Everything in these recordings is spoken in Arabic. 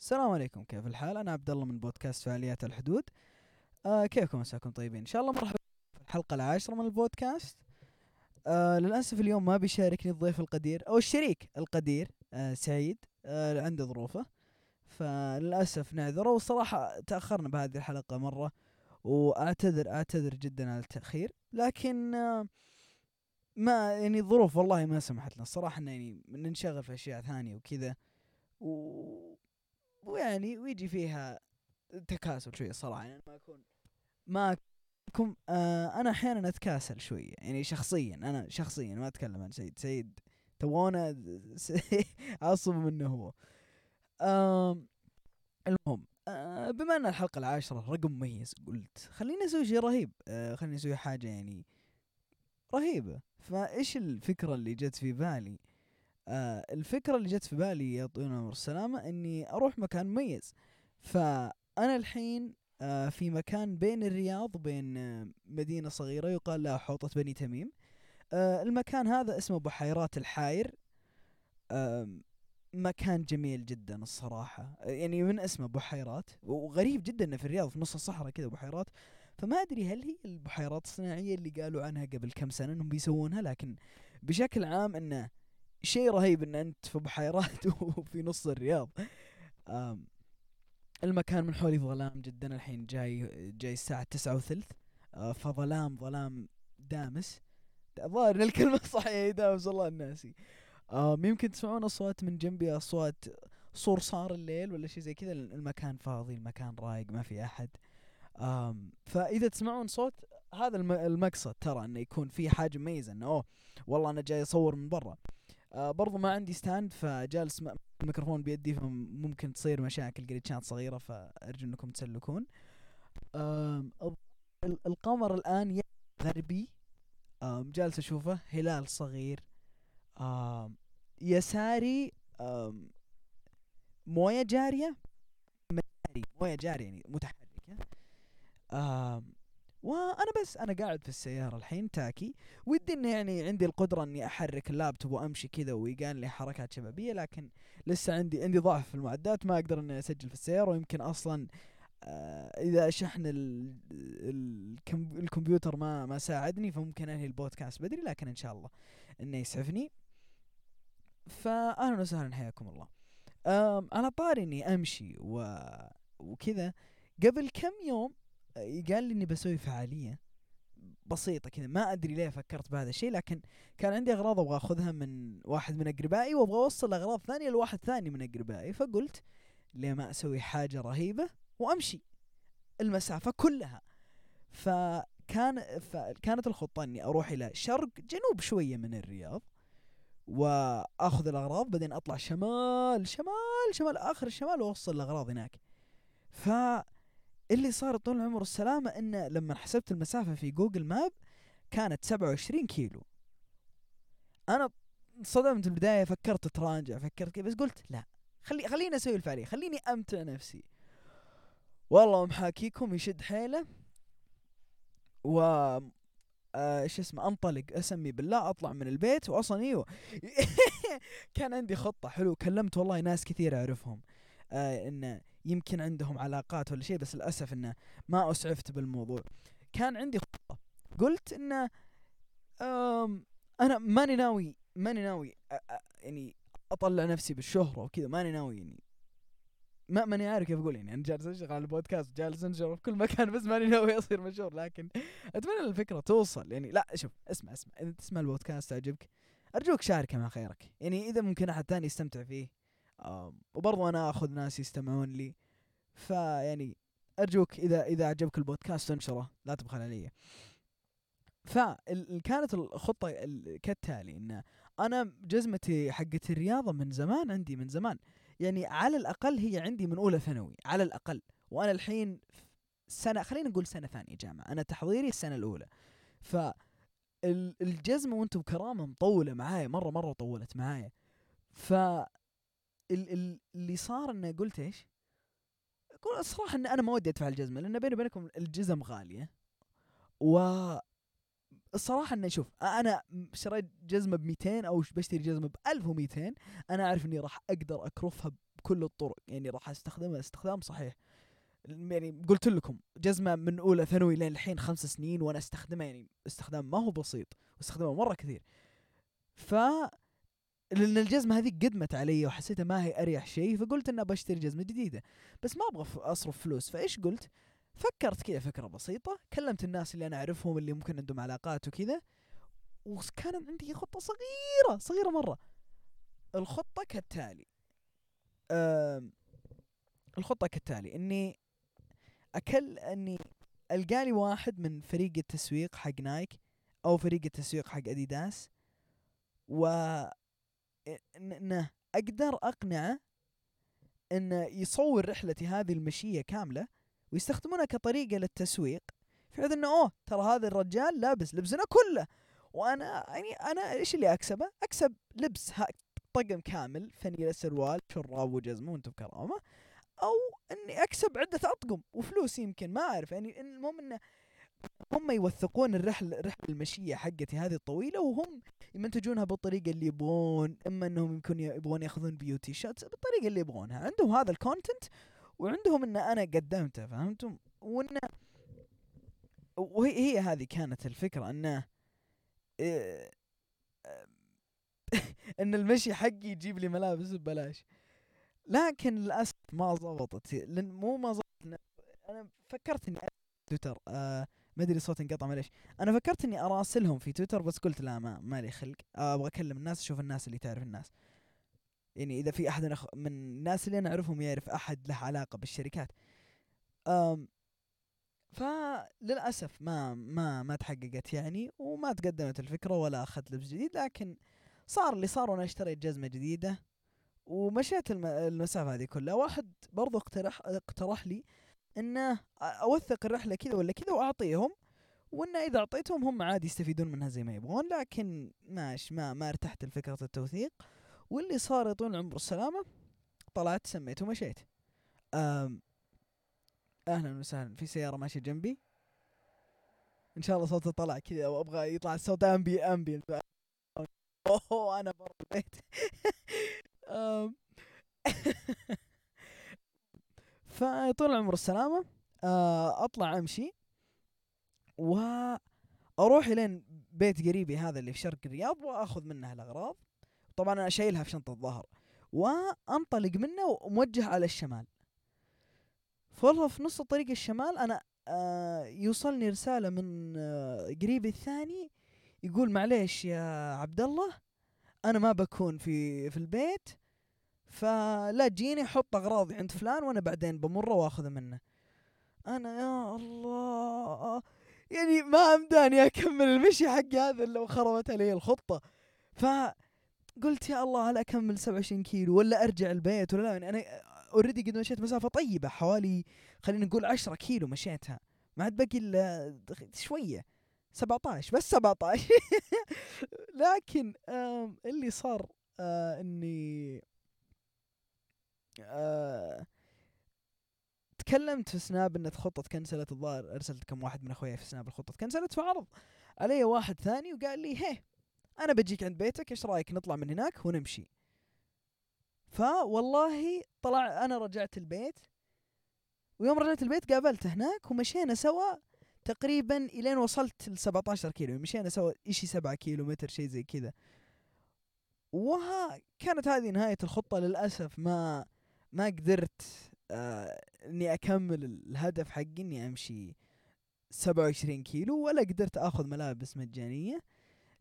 السلام عليكم كيف الحال؟ أنا عبد الله من بودكاست فعاليات الحدود. آه كيفكم؟ مساكم طيبين. إن شاء الله مرحبا في الحلقة العاشرة من البودكاست. آه للأسف اليوم ما بيشاركني الضيف القدير أو الشريك القدير آه سعيد آه عنده ظروفه. فللأسف نعذره والصراحة تأخرنا بهذه الحلقة مرة وأعتذر أعتذر جدا على التأخير. لكن آه ما يعني الظروف والله ما سمحت لنا. الصراحة يعني ننشغل في أشياء ثانية وكذا و... ويعني ويجي فيها تكاسل شوي الصراحه يعني ما اكون ما أكون آه أنا أحيانا أتكاسل شوية يعني شخصيا أنا شخصيا ما أتكلم عن سيد. سيد تونا اعصب منه هو. آه المهم آه بما أن الحلقة العاشرة رقم مميز قلت خليني أسوي شيء رهيب آه خليني أسوي حاجة يعني رهيبة. فإيش الفكرة اللي جت في بالي؟ آه الفكرة اللي جت في بالي يا طويل العمر السلامة إني أروح مكان مميز. فأنا الحين آه في مكان بين الرياض وبين آه مدينة صغيرة يقال لها حوطة بني تميم. آه المكان هذا اسمه بحيرات الحاير. آه مكان جميل جدا الصراحة. يعني من اسمه بحيرات وغريب جدا إنه في الرياض في نص الصحراء كذا بحيرات فما أدري هل هي البحيرات الصناعية اللي قالوا عنها قبل كم سنة إنهم بيسوونها لكن بشكل عام إنه شيء رهيب إن أنت في بحيرات وفي نص الرياض. المكان من حولي ظلام جدا الحين جاي جاي الساعة تسعة وثلث. آه فظلام ظلام دامس. الظاهر إن الكلمة صحيحة دامس والله الناسي. آم يمكن تسمعون أصوات من جنبي أصوات صرصار الليل ولا شيء زي كذا. المكان فاضي المكان رايق ما في أحد. فإذا تسمعون صوت هذا المقصد ترى إنه يكون في حاجة مميزة إنه أوه والله أنا جاي أصور من برا. آه برضو ما عندي ستاند فجالس الميكروفون بيدي فممكن تصير مشاكل جليتشات صغيرة فأرجو أنكم تسلكون. آه القمر الآن غربي آه جالس أشوفه هلال صغير. آه يساري آه موية جارية؟ موية جارية يعني متحركة. آه وأنا بس أنا قاعد في السيارة الحين تاكي ودي إني يعني عندي القدرة إني أحرك اللابتوب وأمشي كذا ويقال لي حركات شبابية لكن لسه عندي عندي ضعف في المعدات ما أقدر إني أسجل في السيارة ويمكن أصلا آه إذا شحن ال ال الكمبيوتر ما ما ساعدني فممكن أنهي البودكاست بدري لكن إن شاء الله إنه يسعفني. فاهلا وسهلا حياكم الله. على طاري إني أمشي و وكذا. قبل كم يوم قال لي إني بسوي فعالية بسيطة كذا ما أدري ليه فكرت بهذا الشيء لكن كان عندي أغراض أبغى أخذها من واحد من أقربائي وأبغى أوصل أغراض ثانية لواحد ثاني من أقربائي فقلت ليه ما أسوي حاجة رهيبة وأمشي المسافة كلها. فكان فكانت الخطة إني أروح إلى شرق جنوب شوية من الرياض وأخذ الأغراض بعدين أطلع شمال شمال شمال آخر الشمال وأوصل الأغراض هناك. ف اللي صار طول العمر السلامة إنه لما حسبت المسافة في جوجل ماب كانت سبعة وعشرين كيلو. أنا صدمت البداية فكرت تراجع فكرت كيف بس قلت لا خلي خليني أسوي الفعالية خليني امتع نفسي. والله محاكيكم يشد حيله. و آه إيش اسمه أنطلق أسمي بالله أطلع من البيت واصلا أيوه. كان عندي خطة حلو كلمت والله ناس كثير أعرفهم. آه إنه يمكن عندهم علاقات ولا شيء بس للأسف إنه ما أسعفت بالموضوع. كان عندي خطة. قلت إنه أنا ماني ناوي ماني ناوي يعني أطلع نفسي بالشهرة وكذا. ماني ناوي يعني ما ماني عارف كيف أقول يعني. أنا جالس أشتغل على البودكاست جالس أنشر في كل مكان بس ماني ناوي أصير مشهور. لكن أتمنى الفكرة توصل يعني. لا شوف اسمع اسمع. إذا تسمع البودكاست تعجبك أرجوك شاركه مع خيرك. يعني إذا ممكن أحد ثاني يستمتع فيه. وبرضو أنا آخذ ناس يستمعون لي. فيعني أرجوك إذا إذا عجبك البودكاست انشره لا تبخل علي. فكانت الخطة كالتالي إن أنا جزمتي حقت الرياضة من زمان عندي من زمان. يعني على الأقل هي عندي من أولى ثانوي على الأقل. وأنا الحين سنة خلينا نقول سنة ثانية جامعة. أنا تحضيري السنة الأولى. ف الجزمة وأنتم بكرامة مطولة معايا مرة مرة طولت معايا. ف اللي صار إنه قلت إيش؟ أقول الصراحه إن أنا ما ودي أدفع الجزمة لأن بيني وبينكم الجزم غالية. و الصراحه إنه شوف أنا شريت جزمة ب 200 أو بشتري جزمة ب 1200 أنا أعرف إني راح أقدر أكرفها بكل الطرق يعني راح أستخدمها استخدام صحيح. يعني قلت لكم جزمة من أولى ثانوي لين الحين خمس سنين وأنا أستخدمها يعني استخدام ما هو بسيط واستخدمها مرة كثير. ف لأن الجزمة هذه قدمت علي وحسيتها ما هي أريح شيء فقلت إني بشتري جزمة جديدة. بس ما أبغى أصرف فلوس. فإيش قلت؟ فكرت كذا فكرة بسيطة كلمت الناس اللي أنا أعرفهم اللي ممكن عندهم علاقات وكذا وكان عندي خطة صغيرة صغيرة مرة. الخطة كالتالي. الخطة كالتالي. إني أكل إني القالي واحد من فريق التسويق حق نايك أو فريق التسويق حق أديداس و إنه أقدر أقنعه إنه يصور رحلتي هذه المشية كاملة ويستخدمونها كطريقة للتسويق في حيث إنه أوه ترى هذا الرجال لابس لبسنا كله. وأنا يعني أنا إيش اللي أكسبه؟ أكسب لبس طقم كامل فنيلة سروال شراب وجزمة وأنتم بكرامة. أو إني أكسب عدة أطقم وفلوس يمكن ما أعرف. يعني المهم إنه هم يوثقون الرحلة الرحلة المشية حقتي هذه الطويلة وهم يمنتجونها بالطريقة اللي يبغون إما أنهم يمكن يبغون يأخذون beauty shots بالطريقة اللي يبغونها. عندهم هذا ال content وعندهم إن أنا قدمته فهمتم؟ وإن وهي هي هذه كانت الفكرة انه إيه إن المشي حقي يجيب لي ملابس ببلاش. لكن للأسف ما ضبطت لأن مو ما ضبطت أنا فكرت إني تويتر آه ما أدري صوتي انقطع معليش. أنا فكرت إني أراسلهم في تويتر بس قلت لا ما مالي خلق. أبغى أكلم الناس أشوف الناس اللي تعرف الناس. يعني إذا في أحد من الناس اللي أنا أعرفهم يعرف أحد له علاقة بالشركات. أم فللأسف ما ما ما تحققت يعني وما تقدمت الفكرة ولا أخذت لبس جديد لكن صار اللي صار وأنا اشتريت جزمة جديدة ومشيت المسافة هذه كلها. واحد برضو اقترح اقترح لي إنه أوثق الرحلة كذا ولا كذا وأعطيهم وإنه إذا أعطيتهم هم عادي يستفيدون منها زي ما يبغون لكن ماش ما ما ارتحت لفكرة التوثيق. واللي صار يطول العمر السلامة طلعت سميت ومشيت. أهلا وسهلا في سيارة ماشية جنبي. إن شاء الله صوته طلع كذا وأبغى يطلع الصوت امبي امبي أوه أنا برا البيت. فطول العمر السلامة آه، أطلع أمشي وأروح الين بيت قريبي هذا اللي في شرق الرياض وأخذ منه الأغراض. طبعا أنا شايلها في شنطة الظهر وأنطلق منه وموجه على الشمال. والله في نص الطريق الشمال أنا آه يوصلني رسالة من آه قريبي الثاني يقول معليش يا عبد الله أنا ما بكون في في البيت. فلا تجيني حط أغراضي عند فلان وأنا بعدين بمره وأخذ منه. أنا يا الله يعني ما أمداني أكمل المشي حقي هذا لو خربت علي الخطة. ف قلت يا الله هل أكمل 27 كيلو ولا أرجع البيت ولا لا؟ يعني أنا اوريدي قد مشيت مسافة طيبة حوالي خلينا نقول 10 كيلو مشيتها. ما عاد باقي إلا شوية 17 بس 17 لكن اللي صار آه إني آه تكلمت في سناب ان الخطة تكنسلت الظاهر أرسلت كم واحد من أخوياي في سناب الخطة تكنسلت فعرض علي واحد ثاني وقال لي هي أنا بجيك عند بيتك إيش رأيك نطلع من هناك ونمشي؟ فوالله طلع أنا رجعت البيت ويوم رجعت البيت قابلته هناك ومشينا سوا تقريبا إلين وصلت ل 17 كيلو. مشينا سوا شي 7 كيلو متر شيء زي كذا. وها كانت هذه نهاية الخطة للأسف. ما ما قدرت آه إني أكمل الهدف حقي إني أمشي سبعة وعشرين كيلو ولا قدرت آخذ ملابس مجانية.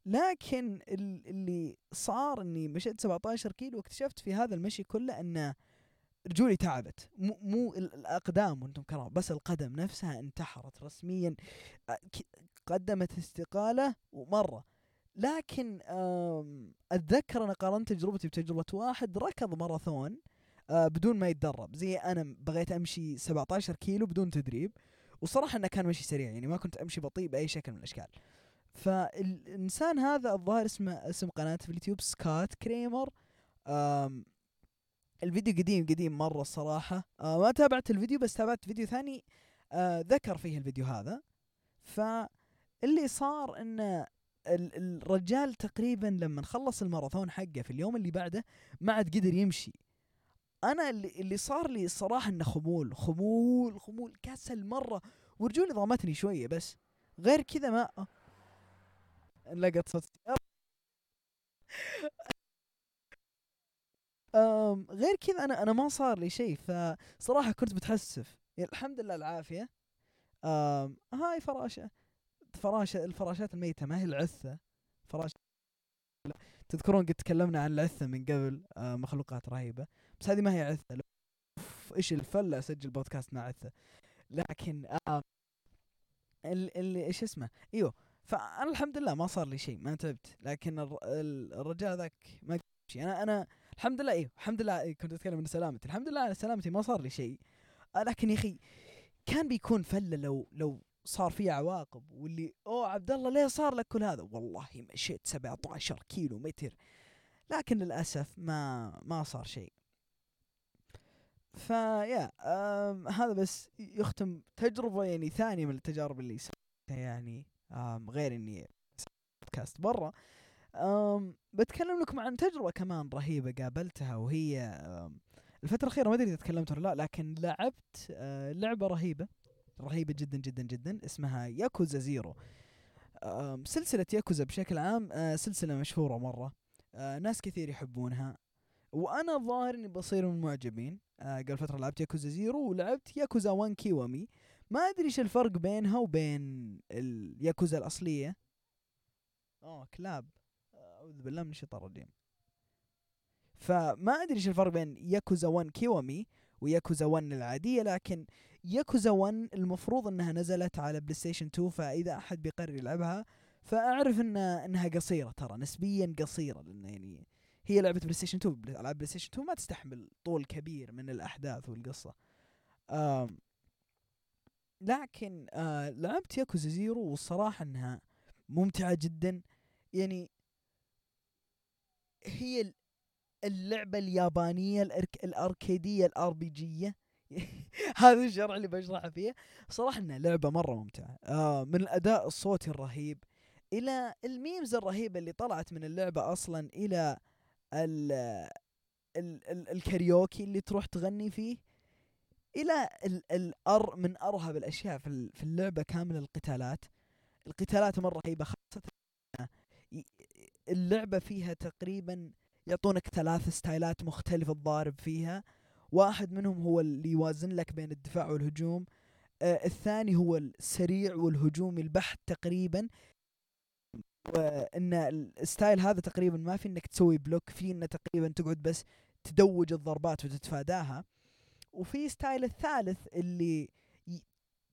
لكن اللي صار إني مشيت 17 كيلو واكتشفت في هذا المشي كله إن رجولي تعبت. مو, مو الأقدام وأنتم كرام بس القدم نفسها انتحرت رسميا آه، قدمت استقالة ومرة. لكن أتذكر أنا قارنت تجربتي بتجربة واحد ركض ماراثون. بدون ما يتدرب. زي أنا بغيت أمشي 17 كيلو بدون تدريب وصراحة إنه كان مشي سريع يعني ما كنت أمشي بطيء بأي شكل من الأشكال. فالإنسان هذا الظاهر اسمه اسم قناته في اليوتيوب سكات كريمر. الفيديو قديم قديم مرة الصراحة. آه ما تابعت الفيديو بس تابعت فيديو ثاني. آه ذكر فيه الفيديو هذا. فاللي صار إنه الرجال تقريبا لما خلص الماراثون حقه في اليوم اللي بعده ما عاد قدر يمشي. أنا اللي, اللي صار لي الصراحه إنه خمول خمول خمول كسل مرة. ورجولي ضامتني شوية بس. غير كذا ما لقط صوت. غير كذا أنا أنا ما صار لي شيء فصراحة كنت متحسف. يعني الحمد لله العافية. أم هاي فراشة. فراشة الفراشات الميتة ما هي العثة. فراشة. تذكرون قد تكلمنا عن العثة من قبل آه مخلوقات رهيبة. بس هذه ما هي عثة. إيش الفلة أسجل بودكاست مع عثة. لكن آه ال- اللي إيش اسمه؟ إيوه. فانا الحمد لله ما صار لي شيء ما تعبت. لكن الر- ال- الرجال ذاك ما شيء. أنا أنا الحمد لله إيوه الحمد لله إيه كنت أتكلم عن سلامتي. الحمد لله على سلامتي ما صار لي شيء. آه، لكن يا أخي كان بيكون فلة لو لو صار فيه عواقب واللي أوه عبد الله ليه صار لك كل هذا؟ والله مشيت 17 كيلو متر. لكن للأسف ما ما صار شيء. فيا آم هذا بس يختم تجربة يعني ثانية من التجارب اللي سويتها يعني آم غير إني بودكاست برا. آم بتكلم لكم عن تجربة كمان رهيبة قابلتها وهي آم الفترة الأخيرة ما أدري إذا تكلمت ولا لا لكن لعبت آه لعبة رهيبة رهيبة جدا جدا جدا اسمها Yakuza Zero. آم سلسلة ياكوزا بشكل عام آه سلسلة مشهورة مرة آه ناس كثير يحبونها وأنا الظاهر إني بصير من المعجبين. آه قبل فترة لعبت Yakuza Zero ولعبت ياكوزا 1 Kiwami. ما أدري إيش الفرق بينها وبين الياكوزا الأصلية. اوه كلاب. أعوذ بالله من الشيطان الرجيم. فما أدري إيش الفرق بين ياكوزا 1 Kiwami و Yakuza 1 العادية لكن ياكوزا 1 المفروض إنها نزلت على PlayStation 2 فإذا أحد بيقرر يلعبها فأعرف ان إنها قصيرة ترى نسبيا قصيرة لأن يعني هي لعبة PlayStation 2 بل- ألعاب PlayStation 2 ما تستحمل طول كبير من الأحداث والقصة. آم لكن آه لعبت Yakuza Zero والصراحة إنها ممتعة جدا. يعني هي ال- اللعبة اليابانية الأرك الأركيدية ال RPG هذا الشرح اللي بشرحه فيها. صراحة إنها لعبة مرة ممتعة. آه من الأداء الصوتي الرهيب إلى ال memes الرهيبة اللي طلعت من اللعبة أصلا إلى ال ال ال الكاريوكي اللي تروح تغني فيه إلى ال الأر من أرهب الأشياء في في اللعبة كامل القتالات. القتالات مرة رهيبة خاصة اللعبة فيها تقريبا يعطونك ثلاث ستايلات مختلفة تضارب فيها. واحد منهم هو اللي يوازن لك بين الدفاع والهجوم. آه الثاني هو السريع والهجومي البحت تقريبا. وإن ال style هذا تقريبا ما في إنك تسوي block في إنه تقريبا تقعد بس تدوج الضربات وتتفاداها وفي style الثالث اللي.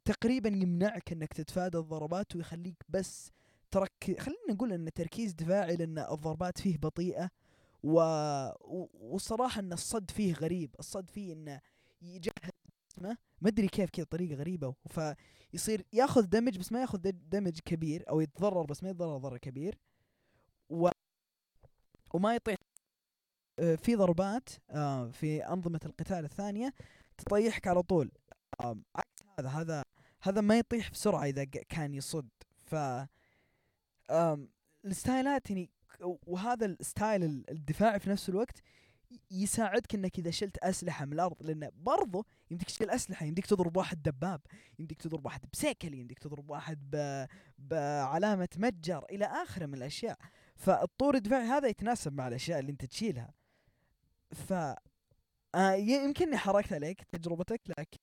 تقريبا يمنعك إنك تتفادى الضربات ويخليك بس ترك خلينا نقول إن تركيز دفاعي لأن الضربات فيه بطيئة و... و... والصراحة إن الصد فيه غريب الصد فيه إنه يجهز جسمه ما أدري كيف كذا طريقة غريبة فيصير ياخذ damage بس ما ياخذ damage كبير أو يتضرر بس ما يتضرر ضرر كبير. و... وما يطيح. آه، في ضربات آه، في أنظمة القتال الثانية تطيحك على طول. آم، عكس هذا هذا هذا ما يطيح بسرعة إذا ق- كان يصد. ف الستايلات يعني وهذا ال style ال- الدفاعي في نفس الوقت يساعدك إنك إذا شلت أسلحة من الأرض لأن برضو يمديك تشيل أسلحة يمديك تضرب واحد دباب يمديك تضرب واحد بسيكل يمديك تضرب واحد ب... بعلامه متجر إلى اخره من الأشياء. فالطور الدفاعي هذا يتناسب مع الأشياء اللي أنت تشيلها. ف آه ي- يمكنني حركت عليك تجربتك لكن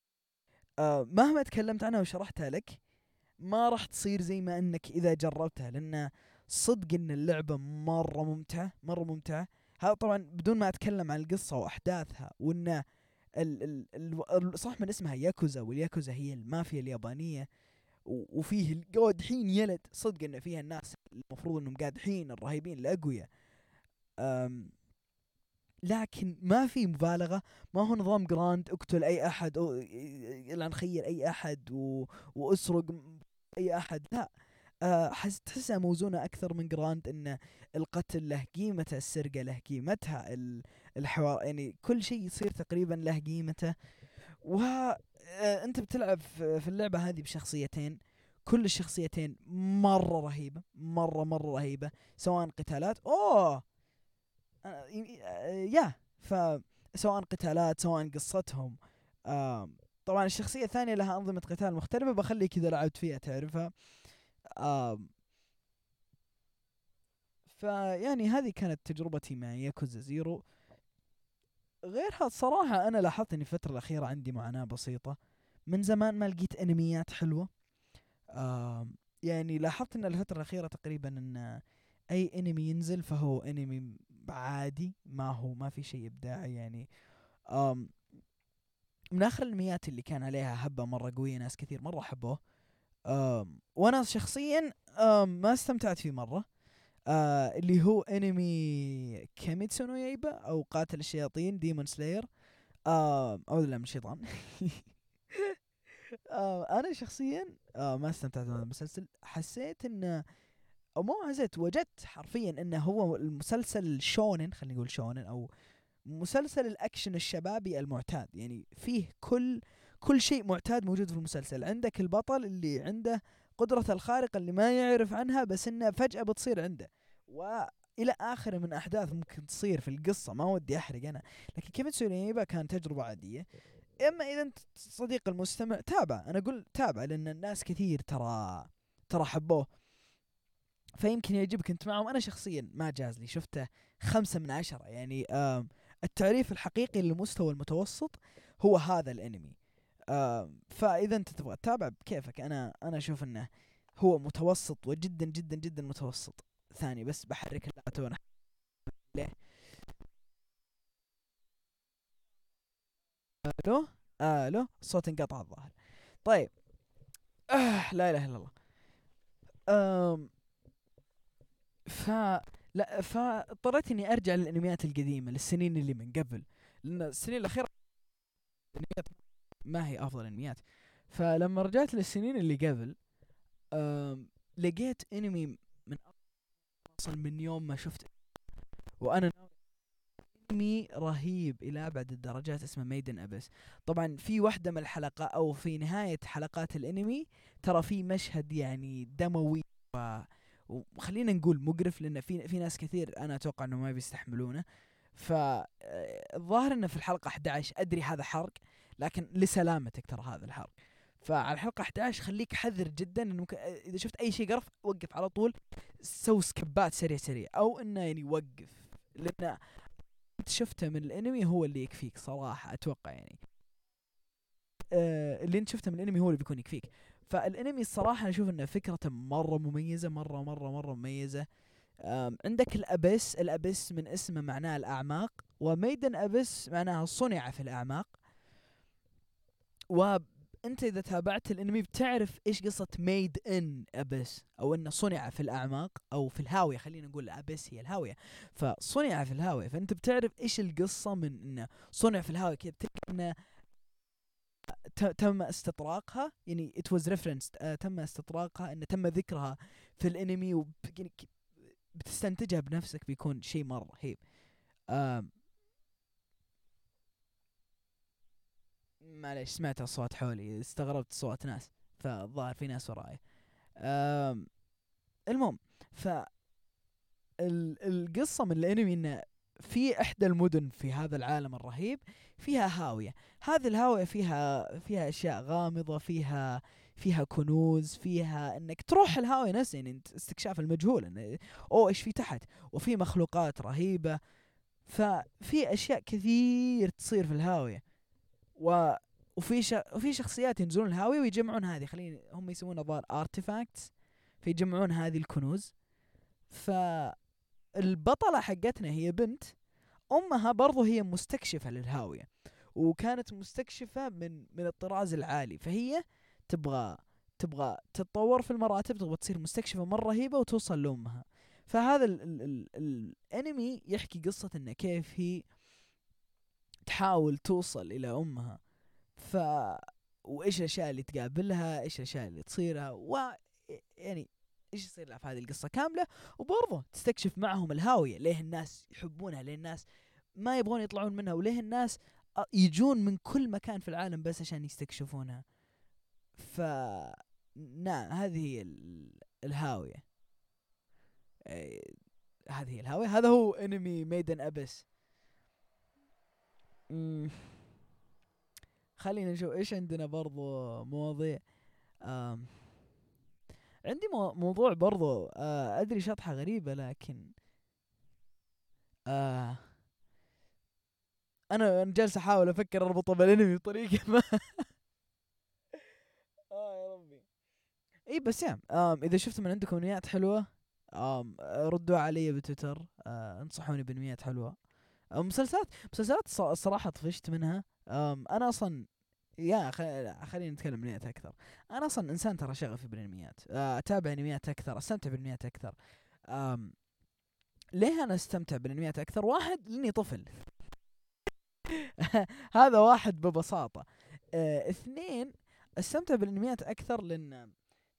آه مهما تكلمت عنها وشرحتها لك ما راح تصير زي ما إنك إذا جربتها لأن صدق إن اللعبة مرة ممتعة مرة ممتعة. هذا طبعا بدون ما أتكلم عن القصة وأحداثها وإن ال ال ال صح من اسمها ياكوزا والياكوزا هي المافيا اليابانية وفيه القادحين يا ولد صدق إن فيها الناس المفروض إنهم قادحين الرهيبين الأقوياء. لكن ما في مبالغة ما هو نظام Grand اقتل أي أحد يلعن خير أي أحد و... وأسرق أي أحد لا. حس تحسها موزونة أكثر من Grand إن القتل له قيمته السرقة له قيمتها ال- الحوار يعني كل شيء يصير تقريبا له قيمته. و آه، بتلعب في اللعبة هذه بشخصيتين كل الشخصيتين مرة رهيبة مرة مرة رهيبة سواء قتالات أوه! آه، يا ف سواء قتالات سواء قصتهم طبعا الشخصية الثانية لها أنظمة قتال مختلفة بخليك إذا لعبت فيها تعرفها. آم فيعني هذه كانت تجربتي مع ياكوزا زيرو. غيرها الصراحة أنا لاحظت إني الفترة الأخيرة عندي معاناة بسيطة. من زمان ما لقيت أنميات حلوة. آم يعني لاحظت إن الفترة الأخيرة تقريبا إن أي أنمي ينزل فهو أنمي عادي ما هو ما في شيء إبداعي يعني. آم من آخر الأنميات اللي كان عليها هبة مرة قوية ناس كثير مرة حبوه. آم وأنا شخصيا ما استمتعت فيه مرة. آه اللي هو انمي Kimetsu no Yaiba أو قاتل الشياطين Demon Slayer آه أعوذ بالله من الشيطان. آه أنا شخصيا آه ما استمتعت بهذا المسلسل. حسيت إنه أو مو حسيت وجدت حرفيا إنه هو المسلسل shonen خلينا نقول shonen أو مسلسل الأكشن الشبابي المعتاد. يعني فيه كل كل شيء معتاد موجود في المسلسل. عندك البطل اللي عنده قدرته الخارقة اللي ما يعرف عنها بس انها فجأة بتصير عنده. وإلى آخره من أحداث ممكن تصير في القصة ما ودي أحرق أنا. لكن Kimetsu no Yaiba كان تجربة عادية. إما إذا أنت صديق المستمع تابع. أنا أقول تابع لأن الناس كثير ترى ترى حبوه. فيمكن يعجبك أنت معهم. أنا شخصيا ما جاز لي. شفته خمسة من عشرة. يعني التعريف الحقيقي للمستوى المتوسط هو هذا الأنمي. فإذا أنت تبغى تتابع بكيفك أنا أنا أشوف إنه هو متوسط وجدا جدا جدا متوسط. ثاني بس بحرك اللابتوب وأنا ليه ألو؟ ألو؟ الصوت انقطع الظاهر. طيب. آه لا إله إلا الله. آم ف لا فاضطريت إني أرجع للأنميات القديمة للسنين اللي من قبل. لأن السنين الأخيرة ما هي أفضل انميات فلما رجعت للسنين اللي قبل لقيت أنمي من أصلا من يوم ما شفت. وأنا أنمي رهيب إلى أبعد الدرجات اسمه ميدن ابس طبعا في واحدة من الحلقات أو في نهاية حلقات الأنمي ترى في مشهد يعني دموي و وخلينا نقول مقرف لأن في في ناس كثير أنا أتوقع انه ما بيستحملونه. فالظاهر إنه في الحلقة 11 أدري هذا حرق. لكن لسلامتك ترى هذا الحرق. فعلى الحلقة 11 خليك حذر جدا إنه ممكن إذا شفت أي شيء قرف وقف على طول سوي سكبات سريع سريع. أو إنه يعني وقف لأن انت شفته من الأنمي هو اللي يكفيك صراحة أتوقع يعني. آه اللي أنت شفته من الأنمي هو اللي بيكون يكفيك. فالأنمي الصراحة أنا أشوف إنه فكرته مرة مميزة مرة مرة مرة مميزة. عندك ال Abyss ال Abyss من اسمه معناه الأعماق و Made in Abyss معناها صنع في الأعماق. وانت اذا تابعت الانمي بتعرف إيش قصة Made in Abyss أو انه صنع في الأعماق أو في الهاوية خلينا نقول abyss هي الهاوية. فصنع في الهاوية فانت بتعرف إيش القصة من إنه صنع في الهاوية كذا إنه تم استطراقها يعني it was reference تم استطراقها إنه تم ذكرها في الانمي وبتستنتجها بنفسك بيكون شيء مرة رهيب. معليش سمعت أصوات حولي استغربت صوت ناس فالظاهر في ناس وراي. المهم ف القصة من الأنمي انه في إحدى المدن في هذا العالم الرهيب فيها هاوية. هذه الهاوية فيها فيها أشياء غامضة فيها فيها كنوز فيها إنك تروح الهاوية نفسها يعني استكشاف المجهول أو إيش في تحت وفي مخلوقات رهيبة. ففي أشياء كثير تصير في الهاوية. و وفي ش... وفي شخصيات ينزلون الهاوية ويجمعون هذه. خليني هم يسمونها الظاهر ارتفاكتس فيجمعون هذه الكنوز. فالبطلة حقتنا هي بنت. أمها برضو هي مستكشفة للهاوية وكانت مستكشفة من من الطراز العالي. فهي تبغى تبغى تتطور في المراتب تبغى تصير مستكشفة مرة رهيبة وتوصل لأمها. فهذا ال ال ال الانمي يحكي قصة انه كيف هي تحاول توصل إلى أمها. ف وإيش الأشياء اللي تقابلها؟ إيش الأشياء اللي تصيرها؟ و يعني إيش يصير لها في هذه القصة كاملة. وبرضه تستكشف معهم الهاوية ليه الناس يحبونها؟ ليه الناس ما يبغون يطلعون منها؟ وليه الناس يجون من كل مكان في العالم بس عشان يستكشفونها؟ ف نعم هذه هي الهاوية. هذه هي الهاوية. هذا هو انمي ميدن ابس. خلينا نشوف إيش عندنا برضو مواضيع. عندي مو موضوع برضو آه أدري شطحة غريبة لكن آه أنا جالس أحاول أفكر اربطه بالأنمي بطريقة ما. آه إي بس يا آم إذا شفتوا من عندكم انميات حلوة ردوا علي بتويتر آه انصحوني بانميات حلوة. مسلسلات مسلسلات الصراحة طفشت منها. أنا أصلا يا خلينا نتكلم انميات أكثر. أنا أصلا إنسان ترى شغفي بالأنميات. آه، أتابع أنميات أكثر أستمتع بالأنميات أكثر. آم ليه أنا أستمتع بالأنميات أكثر؟ واحد لأني طفل. هذا واحد ببساطة. آه، اثنين أستمتع بالأنميات أكثر لأن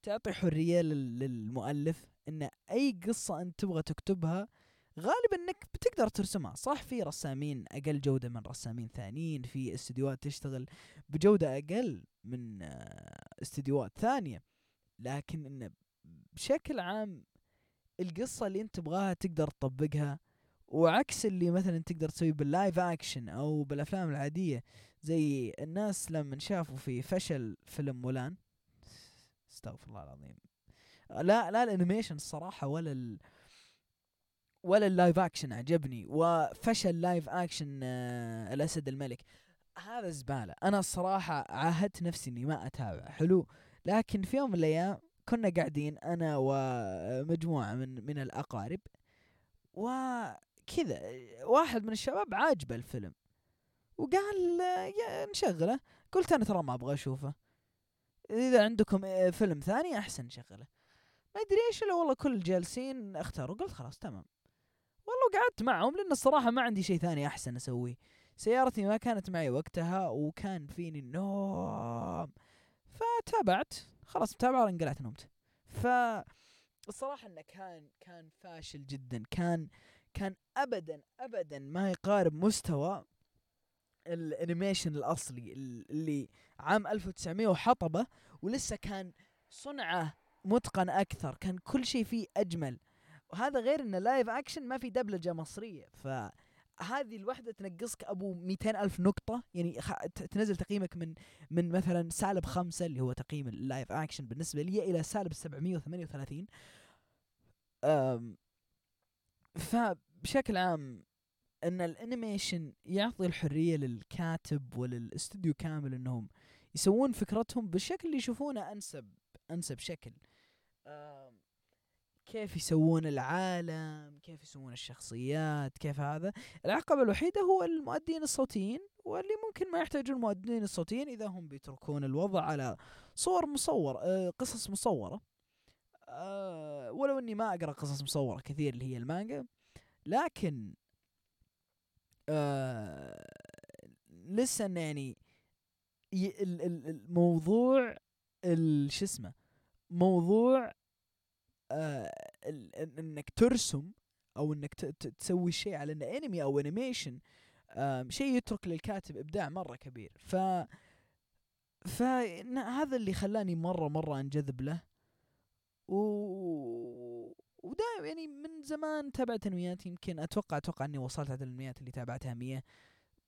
تعطي حرية لل- للمؤلف إن أي قصة أنت تبغى تكتبها غالبا إنك بتقدر ترسمها صح؟ في رسامين أقل جودة من رسامين ثانيين في استديوهات تشتغل بجودة أقل من آه، استديوهات ثانية. لكن انه بشكل عام القصة اللي أنت تبغاها تقدر تطبقها وعكس اللي مثلا تقدر تسويه بال live action أو بالأفلام العادية زي الناس لما شافوا في فشل فيلم مولان استغفر الله العظيم. لا لا ال animation الصراحة ولا ولا ال live action عجبني وفشل live action آه الاسد الملك. هذا زبالة. أنا الصراحة عاهدت نفسي إني ما أتابع. حلو؟ لكن في يوم من الأيام كنا قاعدين أنا ومجموعة من من الأقارب وكذا واحد من الشباب عاجبه الفيلم. وقال آه، نشغله. قلت أنا ترى ما أبغى أشوفه. إذا عندكم آه، فيلم ثاني أحسن شغله ما أدري إيش إلا والله كل جالسين اختاروا قلت خلاص تمام. والله قعدت معهم لأن الصراحة ما عندي شيء ثاني أحسن أسويه. سيارتي ما كانت معي وقتها وكان فيني النوم. فتابعت. خلاص متابعة انقلعت نمت. ف الصراحة إنه كان كان فاشل جدا. كان كان ابدا ابدا ما يقارب مستوى الانيميشن الأصلي ال- اللي عام 1900 وحطبه ولسه كان صنعه متقن أكثر. كان كل شيء فيه أجمل. وهذا غير انه live action ما في دبلجة مصرية. فهذه الوحدة تنقصك أبو 200 ألف نقطة. يعني تنزل تقييمك من من مثلا سالب خمسة اللي هو تقييم ال live action بالنسبة لي إلى سالب 738 أم فبشكل عام إن ال animation يعطي الحرية للكاتب وللاستوديو كامل إنهم يسوون فكرتهم بالشكل اللي يشوفونه أنسب أنسب شكل. آم، كيف يسوون العالم كيف يسوون الشخصيات كيف هذا. العقبة الوحيدة هو المؤدين الصوتيين واللي ممكن ما يحتاجون المؤدين الصوتيين إذا هم بيتركون الوضع على صور مصور آه، قصص مصورة. آه، ولو إني ما أقرأ قصص مصورة كثير اللي هي المانجا. لكن آه لسه يعني الموضوع ال- شو اسمه موضوع آه إنك ترسم أو إنك تسوي شيء على انه انمي أو انيميشن آم، شيء يترك للكاتب إبداع مرة كبير. ف ف إن هذا اللي خلاني مرة مرة أنجذب له. و ودائما يعني من زمان تابعت انميات يمكن أتوقع أتوقع إني وصلت عدد الانميات اللي تابعتها 100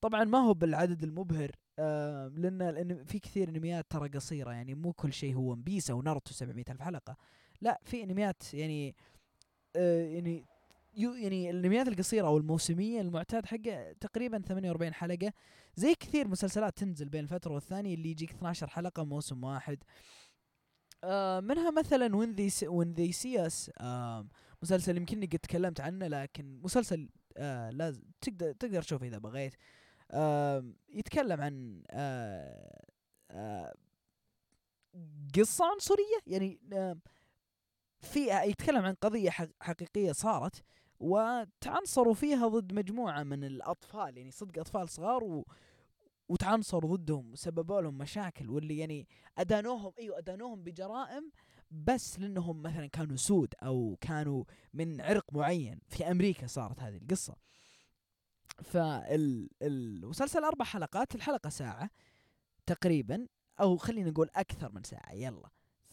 طبعا ما هو بالعدد المبهر آه لأن في كثير أنميات ترى قصيرة يعني مو كل شيء هو مبيسا وناروتو 700 ألف حلقة. لا في أنميات يعني آه يعني يو يعني الأنميات القصيرة أو الموسمية المعتاد حقه تقريبا 48 حلقة. زي كثير مسلسلات تنزل بين فتره والثانية اللي يجيك 12 حلقة موسم واحد. آه منها مثلا when they see us آه مسلسل يمكنني قد تكلمت عنه لكن مسلسل آه لازم تقدر تقدر تشوفه إذا بغيت. آه يتكلم عن آه آه قصة عنصرية يعني آه في يتكلم عن قضية حق- حقيقية صارت وتعنصروا فيها ضد مجموعة من الأطفال يعني صدق أطفال صغار و وتعنصروا ضدهم وسببوا لهم مشاكل واللي يعني أدانوهم أيوة أدانوهم بجرائم بس لأنهم مثلا كانوا سود أو كانوا من عرق معين. في أمريكا صارت هذه القصة. فالمسلسل أربع حلقات الحلقة ساعة تقريبا أو خلينا نقول أكثر من ساعة يلا.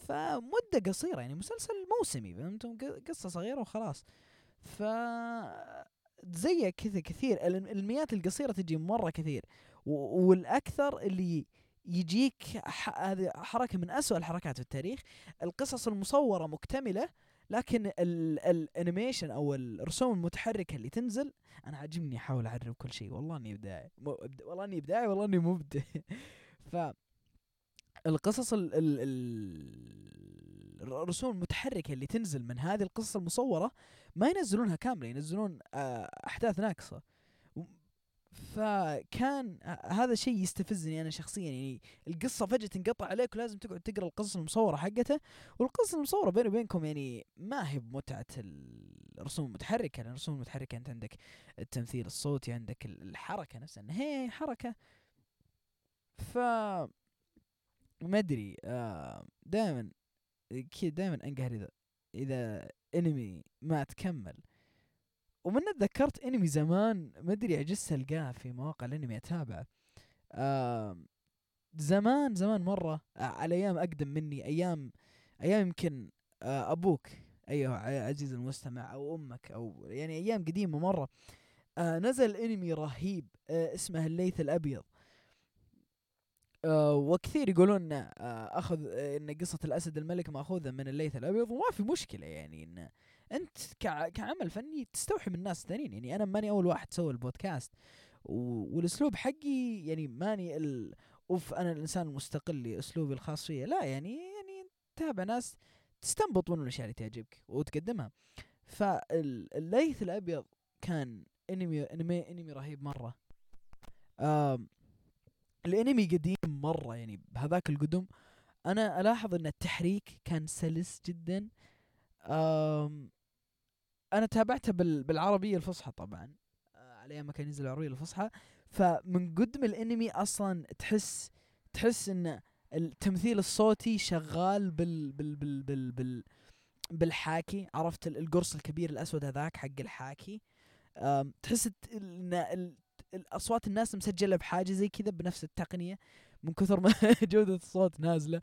فمدة قصيرة يعني مسلسل موسمي فهمتم؟ ق- قصة صغيرة وخلاص. ف زي كذا كثير الانميات القصيرة تجي مرة كثير. والأكثر اللي يجيك هذه حركة من أسوأ الحركات في التاريخ. القصص المصورة مكتملة لكن الأنيميشن أو الرسوم المتحركة اللي تنزل أنا عاجبني أحاول أعرب كل شيء. والله إني إبداعي. والله إني إبداعي والله إني مبدع ف القصص ال ال الرسوم المتحركة اللي تنزل من هذه القصص المصورة ما ينزلونها كاملة ينزلون آه، أحداث ناقصة. فكان هذا شيء يستفزني أنا شخصيا يعني القصة فجأة تنقطع عليك ولازم تقعد تقرأ القصص المصورة حقته والقصص المصورة بيني وبينكم يعني ما هي بمتعة الرسوم المتحركة لأن الرسوم المتحركة أنت عندك التمثيل الصوتي عندك الحركة نفسها. هي حركة. ف ما أدري آه دائما كذا دائما أنقهر إذا إذا انمي ما تكمل ومن تذكرت انمي زمان ما أدري عجزت ألقاه في مواقع الانمي أتابعه. زمان زمان مرة آه على أيام أقدم مني أيام أيام يمكن آه أبوك ايها عزيز المستمع أو أمك أو يعني أيام قديمة مرة. نزل انمي رهيب اسمه الليث الأبيض. آه وكثير يقولون آه أخذ آه إن قصة الأسد الملك مأخوذة من الليث الأبيض وما في مشكلة يعني إن أنت كعمل فني تستوحي من الناس الثانيين يعني أنا ماني أول واحد سوى البودكاست والأسلوب حقي يعني ماني ال... أوف أنا الإنسان المستقل لأسلوبي الخاص فيه لا يعني يعني تابع ناس تستنبط من الأشياء اللي تعجبك وتقدمها. فالليث الأبيض كان أنمي أنمي أنمي رهيب مرة. الانمي قديم مرة يعني بهذاك القدم. أنا ألاحظ إن التحريك كان سلس جدا. أنا تابعته بالعربيه الفصحى طبعا. آه، على أيام ما كان ينزل العربيه الفصحى. فمن قدم الانمي أصلا تحس تحس إن التمثيل الصوتي شغال بال بال بال بال, بال بالحاكي. عرفت القرص الكبير الأسود هذاك حق الحاكي. تحس إن الأصوات الناس مسجلة بحاجة زي كذا بنفس التقنية من كثر ما جودة الصوت نازلة.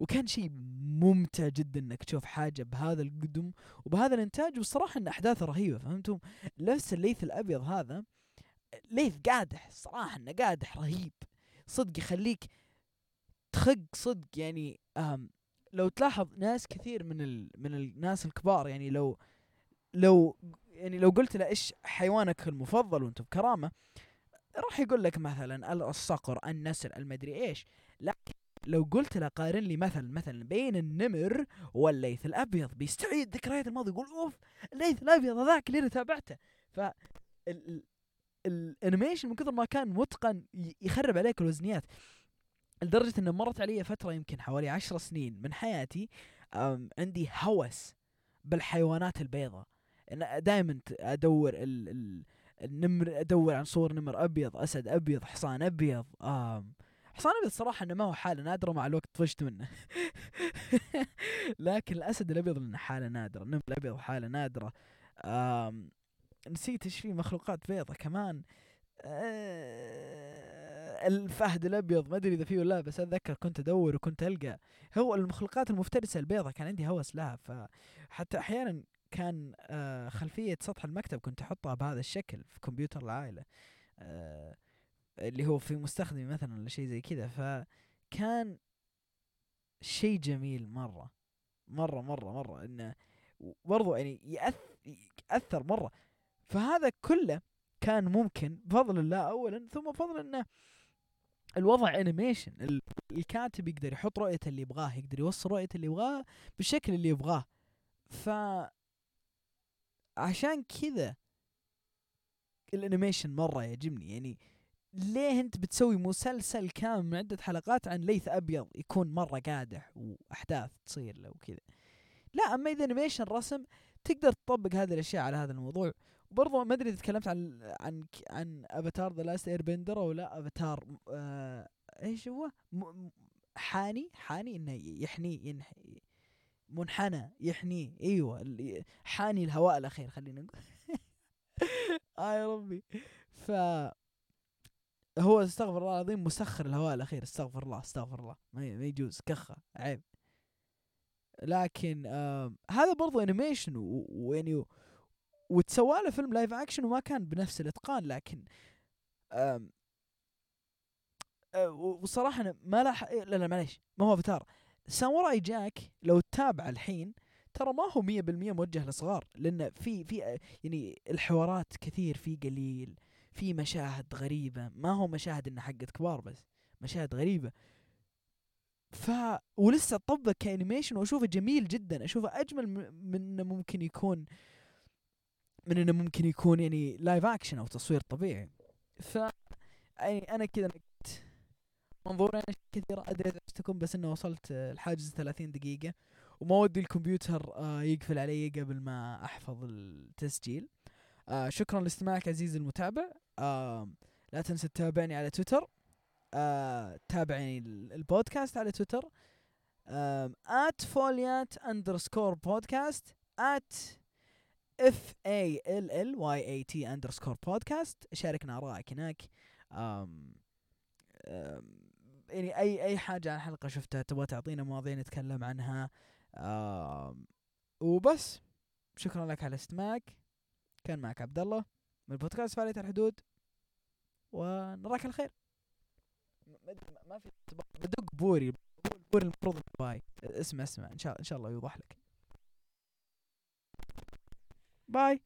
وكان شيء ممتع جدا إنك تشوف حاجة بهذا القدم وبهذا الإنتاج والصراحة إن أحداثه رهيبة فهمتم؟ لبس الليث الأبيض هذا ليث قادح صراحة إنه قادح رهيب. صدق يخليك تخق صدق يعني أهم لو تلاحظ ناس كثير من ال... من الناس الكبار يعني لو لو يعني لو قلت له إيش حيوانك المفضل وأنت بكرامة راح يقول لك مثلا الصقر النسر المدري إيش. لكن لو قلت له قارن لي مثلا مثلا بين النمر والليث الأبيض بيستعيد ذكريات الماضي يقول أوف الليث الأبيض هذاك اللي أنا تابعته. ف الأنيميشن من كثر ما كان متقن يخرب عليك الوزنيات. لدرجة إنه مرت علي فترة يمكن حوالي عشر سنين من حياتي عندي هوس بالحيوانات البيضاء. دائما أدور ال ال النمر أدور عن صور نمر أبيض أسد أبيض حصان أبيض آم حصان أبيض صراحة إنه ما هو حاله نادرة مع الوقت طفشت منه. لكن الأسد الأبيض إنه حاله نادرة النمر الأبيض حاله نادرة. آم نسيت إيش في مخلوقات بيضة كمان. آه الفهد الأبيض ما أدري إذا فيه ولا لا بس أتذكر كنت أدور وكنت ألقى. هو المخلوقات المفترسة البيضة كان عندي هوس لها فحتى أحيانا كان آه خلفية سطح المكتب كنت أحطها بهذا الشكل في كمبيوتر العائلة آه اللي هو في مستخدمي مثلا ولا شيء زي كذا. فكان شيء جميل مرة مرة مرة مرة إنه برضو يعني يأثر مرة. فهذا كله كان ممكن بفضل الله اولا ثم بفضل انه الوضع animation الكاتب يقدر يحط رؤيته اللي يبغاه يقدر يوصل رؤيته اللي يبغاه بالشكل اللي يبغاه. ف عشان كذا ال animation مرة يعجبني. يعني ليه انت بتسوي مسلسل كامل من عدة حلقات عن ليث أبيض يكون مرة قادح وأحداث تصير له وكذا؟ لا أما إذا animation رسم تقدر تطبق هذه الأشياء على هذا الموضوع. وبرضه ما أدري إذا تكلمت عن عن عن Avatar The Last Airbender أو لا. افاتار آه إيش هو؟ حاني حاني إنه يحني ينحي منحنى يحنيه. أيوه حاني الهواء الأخير خلينا نقول. آه يا ربي. ف هو استغفر الله العظيم مسخر الهواء الأخير. استغفر الله استغفر الله. ما يجوز. كخة عيب. لكن آه هذا برضو animation ويعني وتسوى له فيلم live action وما كان بنفس الإتقان لكن وصراحة أنا ما لا لا معليش. ما هو أفاتار. ساموراي جاك لو تتابع الحين ترى ما هو مية بالمية موجه لصغار لأن في في يعني الحوارات كثير في قليل في مشاهد غريبة. ما هو مشاهد انها حقت كبار بس مشاهد غريبة. ف ولسه طبق ك animation وأشوفه جميل جدا. أشوفه أجمل من إنه ممكن يكون من إنه ممكن يكون يعني live action أو تصوير طبيعي. ف يعني أنا كذا نقيت منظورين كثيرة أدري عشتكم بس إنه وصلت الحاجز 30 دقيقة. وما ودي الكمبيوتر آه، يقفل علي قبل ما أحفظ التسجيل. آه شكرا لاستماعك عزيزي المتابع. آه لا تنسى تتابعني على تويتر. آه تابعني البودكاست على تويتر. at فعاليات underscore podcast at F A L L Y A T underscore podcast شاركنا آرائك هناك. آم آم يعني أي أي حاجة عن حلقة شفتها تبغى تعطينا مواضيع نتكلم عنها آم وبس. شكرا لك على استماعك. كان معك عبد الله من بودكاست فعالية الحدود. ونراك على خير. ما في بدق بوري. بوري المفروض bye. اسمع اسمع. إن شاء إن شاء الله يوضح لك. باي.